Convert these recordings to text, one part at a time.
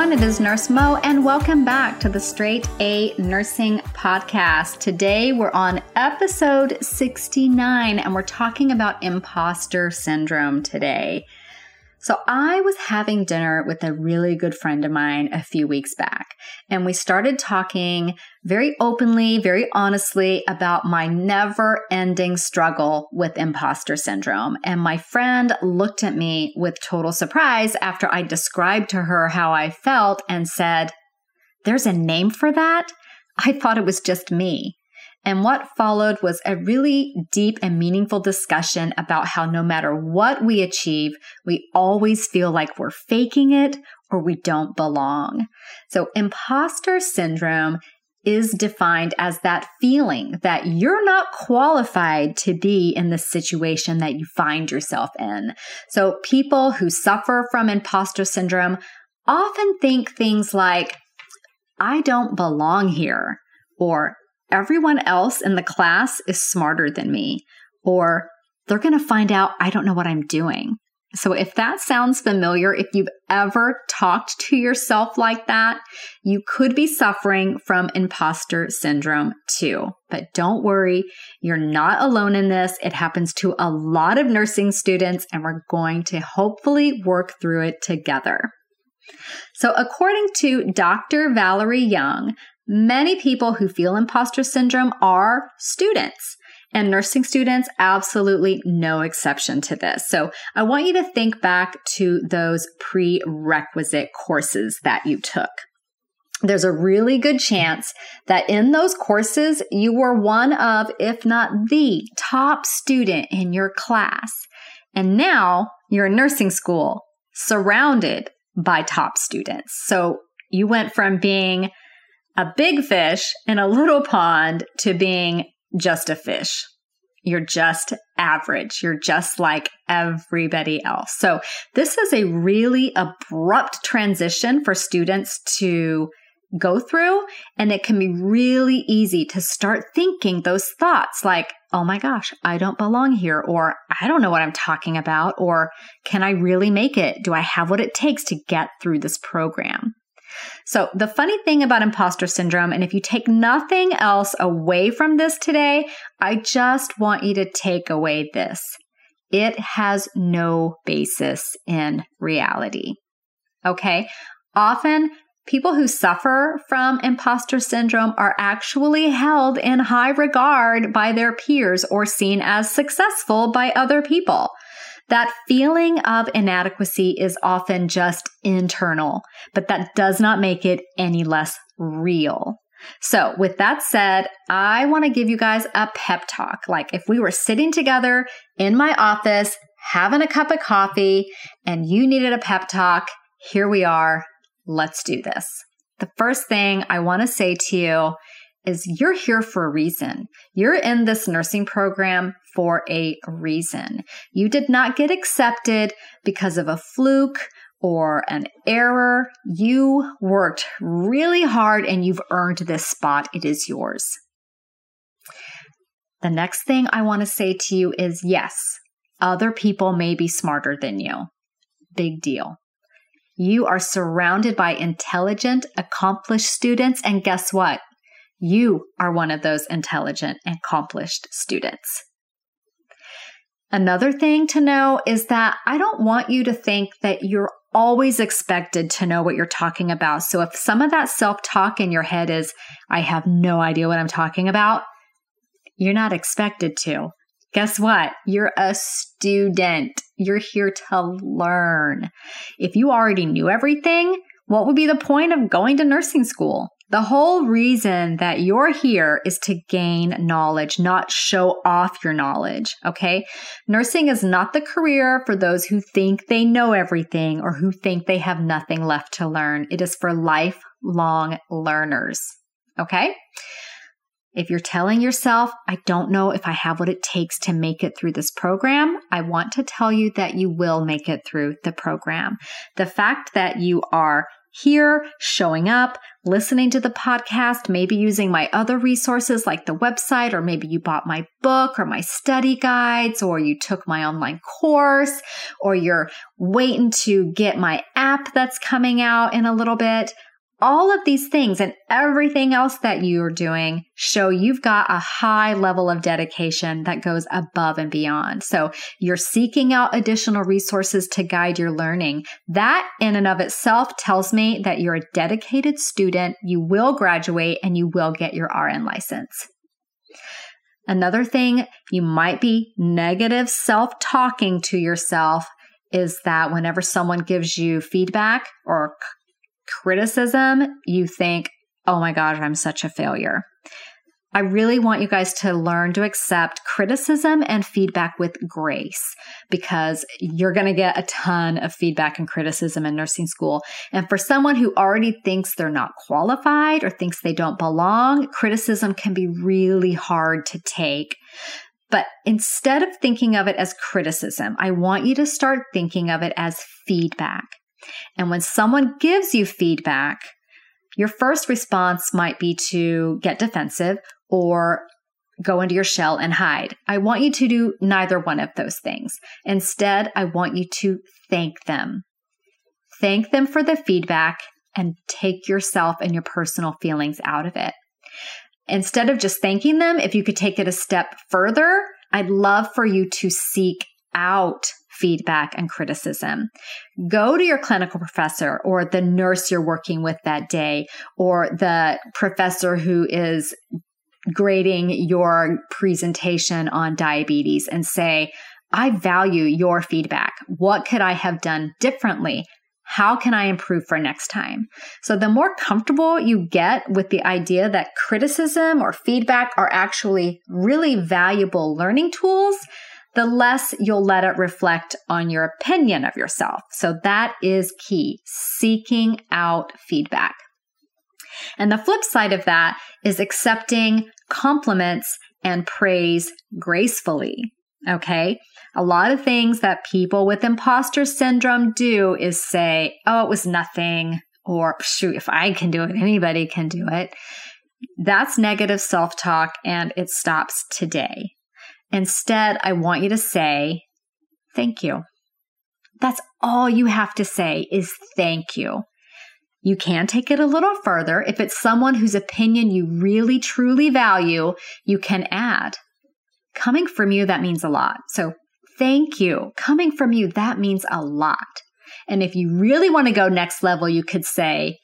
everyone. It is Nurse Mo, and welcome back to the Straight A Nursing Podcast. Today we're on episode 69, and we're talking about imposter syndrome today. So I was having dinner with a really good friend of mine a few weeks back, and we started talking very openly, very honestly about my never ending struggle with imposter syndrome. And my friend looked at me with total surprise after I described to her how I felt and said, there's a name for that? I thought it was just me. And what followed was a really deep and meaningful discussion about how no matter what we achieve, we always feel like we're faking it or we don't belong. So imposter syndrome is defined as that feeling that you're not qualified to be in the situation that you find yourself in. So people who suffer from imposter syndrome often think things like, I don't belong here, or everyone else in the class is smarter than me, or they're going to find out I don't know what I'm doing. So, if that sounds familiar, if you've ever talked to yourself like that, you could be suffering from imposter syndrome too. But don't worry, you're not alone in this. It happens to a lot of nursing students, and we're going to hopefully work through it together. So, according to Dr. Valerie Young, Many people who feel imposter syndrome are students. And nursing students, absolutely no exception to this. So I want you to think back to those prerequisite courses that you took. There's a really good chance that in those courses, you were one of, if not the top student in your class. And now you're in nursing school surrounded by top students. So you went from being a big fish in a little pond to being just a fish. You're just average. You're just like everybody else. So this is a really abrupt transition for students to go through. And it can be really easy to start thinking those thoughts like, oh my gosh, I don't belong here, or I don't know what I'm talking about, or can I really make it? Do I have what it takes to get through this program? So, the funny thing about imposter syndrome, and if you take nothing else away from this today, I just want you to take away this it has no basis in reality. Okay. Often, people who suffer from imposter syndrome are actually held in high regard by their peers or seen as successful by other people. That feeling of inadequacy is often just internal, but that does not make it any less real. So, with that said, I want to give you guys a pep talk. Like if we were sitting together in my office, having a cup of coffee, and you needed a pep talk, here we are. Let's do this. The first thing I want to say to you is you're here for a reason. You're in this nursing program for a reason. You did not get accepted because of a fluke or an error. You worked really hard and you've earned this spot. It is yours. The next thing I want to say to you is yes, other people may be smarter than you. Big deal. You are surrounded by intelligent, accomplished students, and guess what? You are one of those intelligent, accomplished students. Another thing to know is that I don't want you to think that you're always expected to know what you're talking about. So if some of that self talk in your head is, I have no idea what I'm talking about, you're not expected to. Guess what? You're a student. You're here to learn. If you already knew everything, what would be the point of going to nursing school? The whole reason that you're here is to gain knowledge, not show off your knowledge. Okay. Nursing is not the career for those who think they know everything or who think they have nothing left to learn. It is for lifelong learners. Okay. If you're telling yourself, I don't know if I have what it takes to make it through this program, I want to tell you that you will make it through the program. The fact that you are here, showing up, listening to the podcast, maybe using my other resources like the website, or maybe you bought my book or my study guides, or you took my online course, or you're waiting to get my app that's coming out in a little bit all of these things and everything else that you're doing show you've got a high level of dedication that goes above and beyond. So you're seeking out additional resources to guide your learning. That in and of itself tells me that you're a dedicated student. You will graduate and you will get your RN license. Another thing you might be negative self talking to yourself is that whenever someone gives you feedback or criticism, you think, oh my gosh, I'm such a failure. I really want you guys to learn to accept criticism and feedback with grace because you're going to get a ton of feedback and criticism in nursing school. And for someone who already thinks they're not qualified or thinks they don't belong, criticism can be really hard to take. But instead of thinking of it as criticism, I want you to start thinking of it as feedback. And when someone gives you feedback, your first response might be to get defensive or go into your shell and hide. I want you to do neither one of those things. Instead, I want you to thank them. Thank them for the feedback and take yourself and your personal feelings out of it. Instead of just thanking them, if you could take it a step further, I'd love for you to seek out feedback and criticism. Go to your clinical professor or the nurse you're working with that day or the professor who is grading your presentation on diabetes and say, I value your feedback. What could I have done differently? How can I improve for next time? So, the more comfortable you get with the idea that criticism or feedback are actually really valuable learning tools, the less you'll let it reflect on your opinion of yourself. So that is key, seeking out feedback. And the flip side of that is accepting compliments and praise gracefully. Okay. A lot of things that people with imposter syndrome do is say, Oh, it was nothing. Or shoot, if I can do it, anybody can do it. That's negative self talk and it stops today. Instead, I want you to say, thank you. That's all you have to say is thank you. You can take it a little further. If it's someone whose opinion you really truly value, you can add. Coming from you, that means a lot. So thank you. Coming from you, that means a lot. And if you really want to go next level, you could say,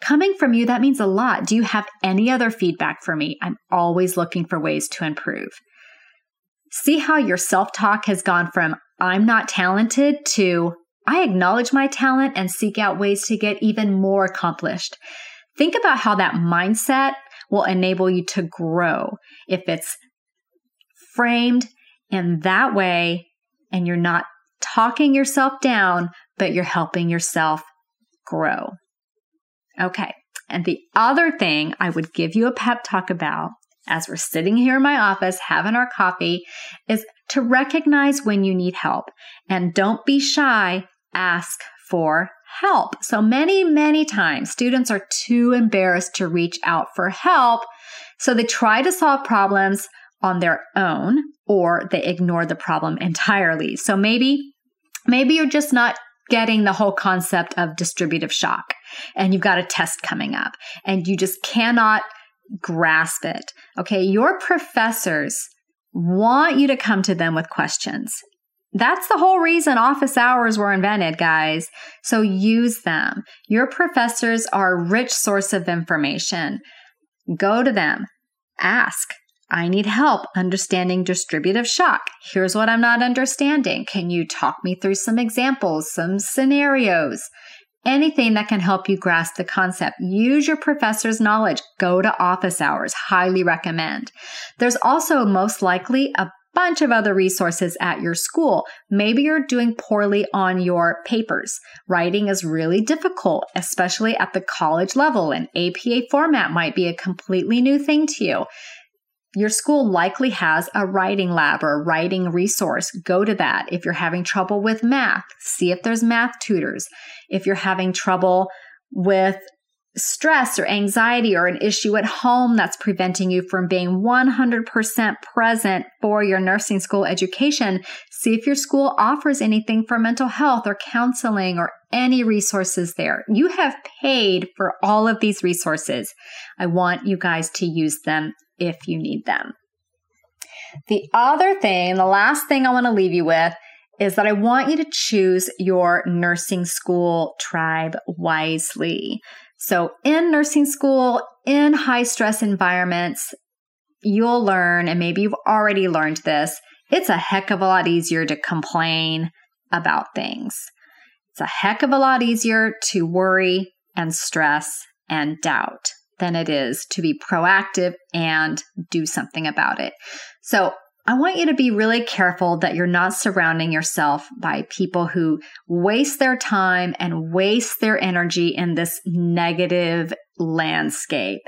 coming from you, that means a lot. Do you have any other feedback for me? I'm always looking for ways to improve. See how your self talk has gone from I'm not talented to I acknowledge my talent and seek out ways to get even more accomplished. Think about how that mindset will enable you to grow if it's framed in that way and you're not talking yourself down, but you're helping yourself grow. Okay. And the other thing I would give you a pep talk about as we're sitting here in my office having our coffee is to recognize when you need help and don't be shy. Ask for help. So many, many times students are too embarrassed to reach out for help. So they try to solve problems on their own or they ignore the problem entirely. So maybe, maybe you're just not getting the whole concept of distributive shock and you've got a test coming up and you just cannot grasp it. Okay. Your professors want you to come to them with questions. That's the whole reason office hours were invented, guys. So use them. Your professors are a rich source of information. Go to them. Ask. I need help understanding distributive shock. Here's what I'm not understanding. Can you talk me through some examples, some scenarios? Anything that can help you grasp the concept. Use your professor's knowledge. Go to office hours. Highly recommend. There's also most likely a bunch of other resources at your school. Maybe you're doing poorly on your papers. Writing is really difficult, especially at the college level, and APA format might be a completely new thing to you. Your school likely has a writing lab or a writing resource. Go to that. If you're having trouble with math, see if there's math tutors. If you're having trouble with stress or anxiety or an issue at home that's preventing you from being 100% present for your nursing school education, see if your school offers anything for mental health or counseling or any resources there. You have paid for all of these resources. I want you guys to use them if you need them. The other thing, the last thing I want to leave you with is that I want you to choose your nursing school tribe wisely. So, in nursing school, in high stress environments, you'll learn, and maybe you've already learned this, it's a heck of a lot easier to complain about things. It's a heck of a lot easier to worry and stress and doubt than it is to be proactive and do something about it. So, I want you to be really careful that you're not surrounding yourself by people who waste their time and waste their energy in this negative landscape.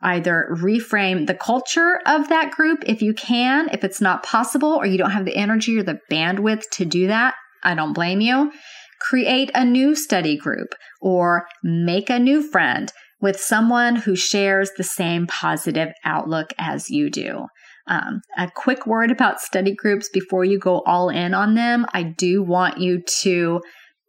Either reframe the culture of that group if you can, if it's not possible, or you don't have the energy or the bandwidth to do that. I don't blame you. Create a new study group or make a new friend with someone who shares the same positive outlook as you do. Um, a quick word about study groups before you go all in on them. I do want you to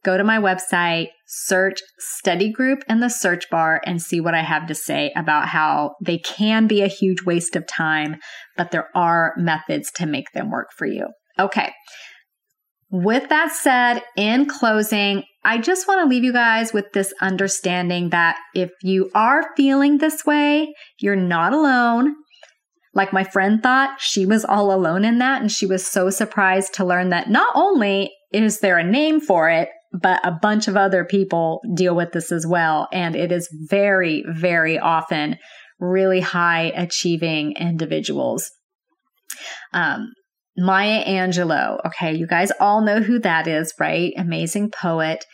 go to my website, search study group in the search bar, and see what I have to say about how they can be a huge waste of time, but there are methods to make them work for you. Okay. With that said, in closing, I just want to leave you guys with this understanding that if you are feeling this way, you're not alone. Like my friend thought she was all alone in that. And she was so surprised to learn that not only is there a name for it, but a bunch of other people deal with this as well. And it is very, very often really high achieving individuals. Um, Maya Angelou. Okay, you guys all know who that is, right? Amazing poet.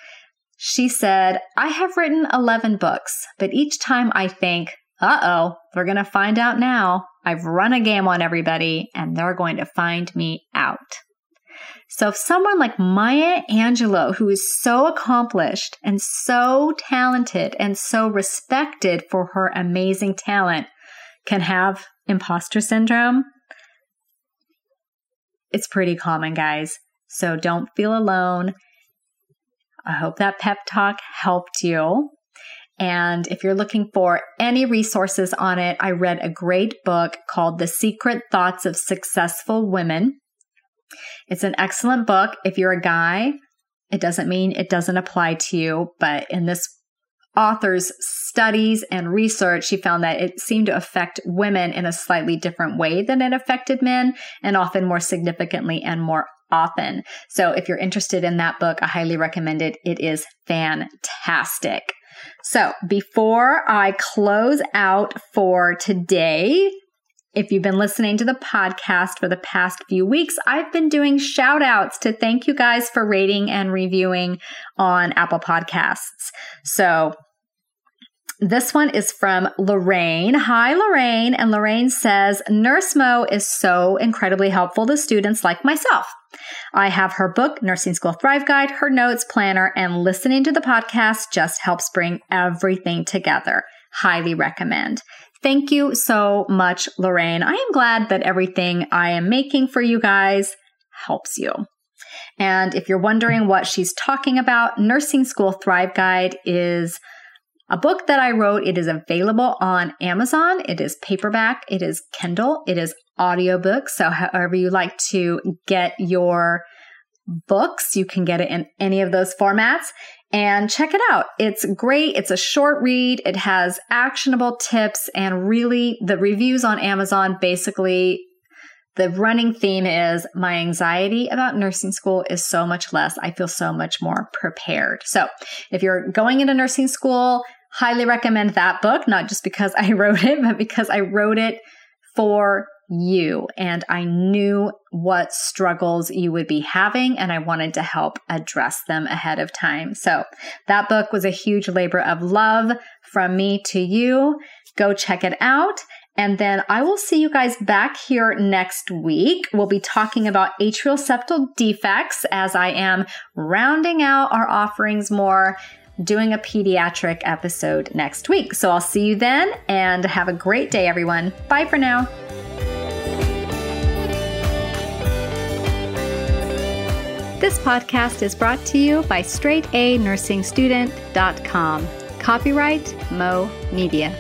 She said, I have written 11 books, but each time I think, uh oh, we're going to find out now. I've run a game on everybody and they're going to find me out. So, if someone like Maya Angelou, who is so accomplished and so talented and so respected for her amazing talent, can have imposter syndrome, it's pretty common, guys. So, don't feel alone. I hope that pep talk helped you. And if you're looking for any resources on it, I read a great book called The Secret Thoughts of Successful Women. It's an excellent book. If you're a guy, it doesn't mean it doesn't apply to you, but in this author's studies and research, she found that it seemed to affect women in a slightly different way than it affected men, and often more significantly and more often. So if you're interested in that book, I highly recommend it. It is fantastic. So before I close out for today, if you've been listening to the podcast for the past few weeks, I've been doing shout outs to thank you guys for rating and reviewing on Apple Podcasts. So this one is from Lorraine. Hi, Lorraine. And Lorraine says, NurseMo is so incredibly helpful to students like myself. I have her book, Nursing School Thrive Guide, her notes, planner, and listening to the podcast just helps bring everything together. Highly recommend. Thank you so much, Lorraine. I am glad that everything I am making for you guys helps you. And if you're wondering what she's talking about, Nursing School Thrive Guide is a book that I wrote. It is available on Amazon. It is paperback. It is Kindle. It is audiobook. So however you like to get your books, you can get it in any of those formats and check it out. It's great. It's a short read. It has actionable tips and really the reviews on Amazon basically the running theme is my anxiety about nursing school is so much less. I feel so much more prepared. So if you're going into nursing school, highly recommend that book, not just because I wrote it, but because I wrote it for you and I knew what struggles you would be having and I wanted to help address them ahead of time. So that book was a huge labor of love from me to you. Go check it out. And then I will see you guys back here next week. We'll be talking about atrial septal defects as I am rounding out our offerings more doing a pediatric episode next week. So I'll see you then and have a great day, everyone. Bye for now. This podcast is brought to you by straightanursingstudent.com. Copyright Mo Media.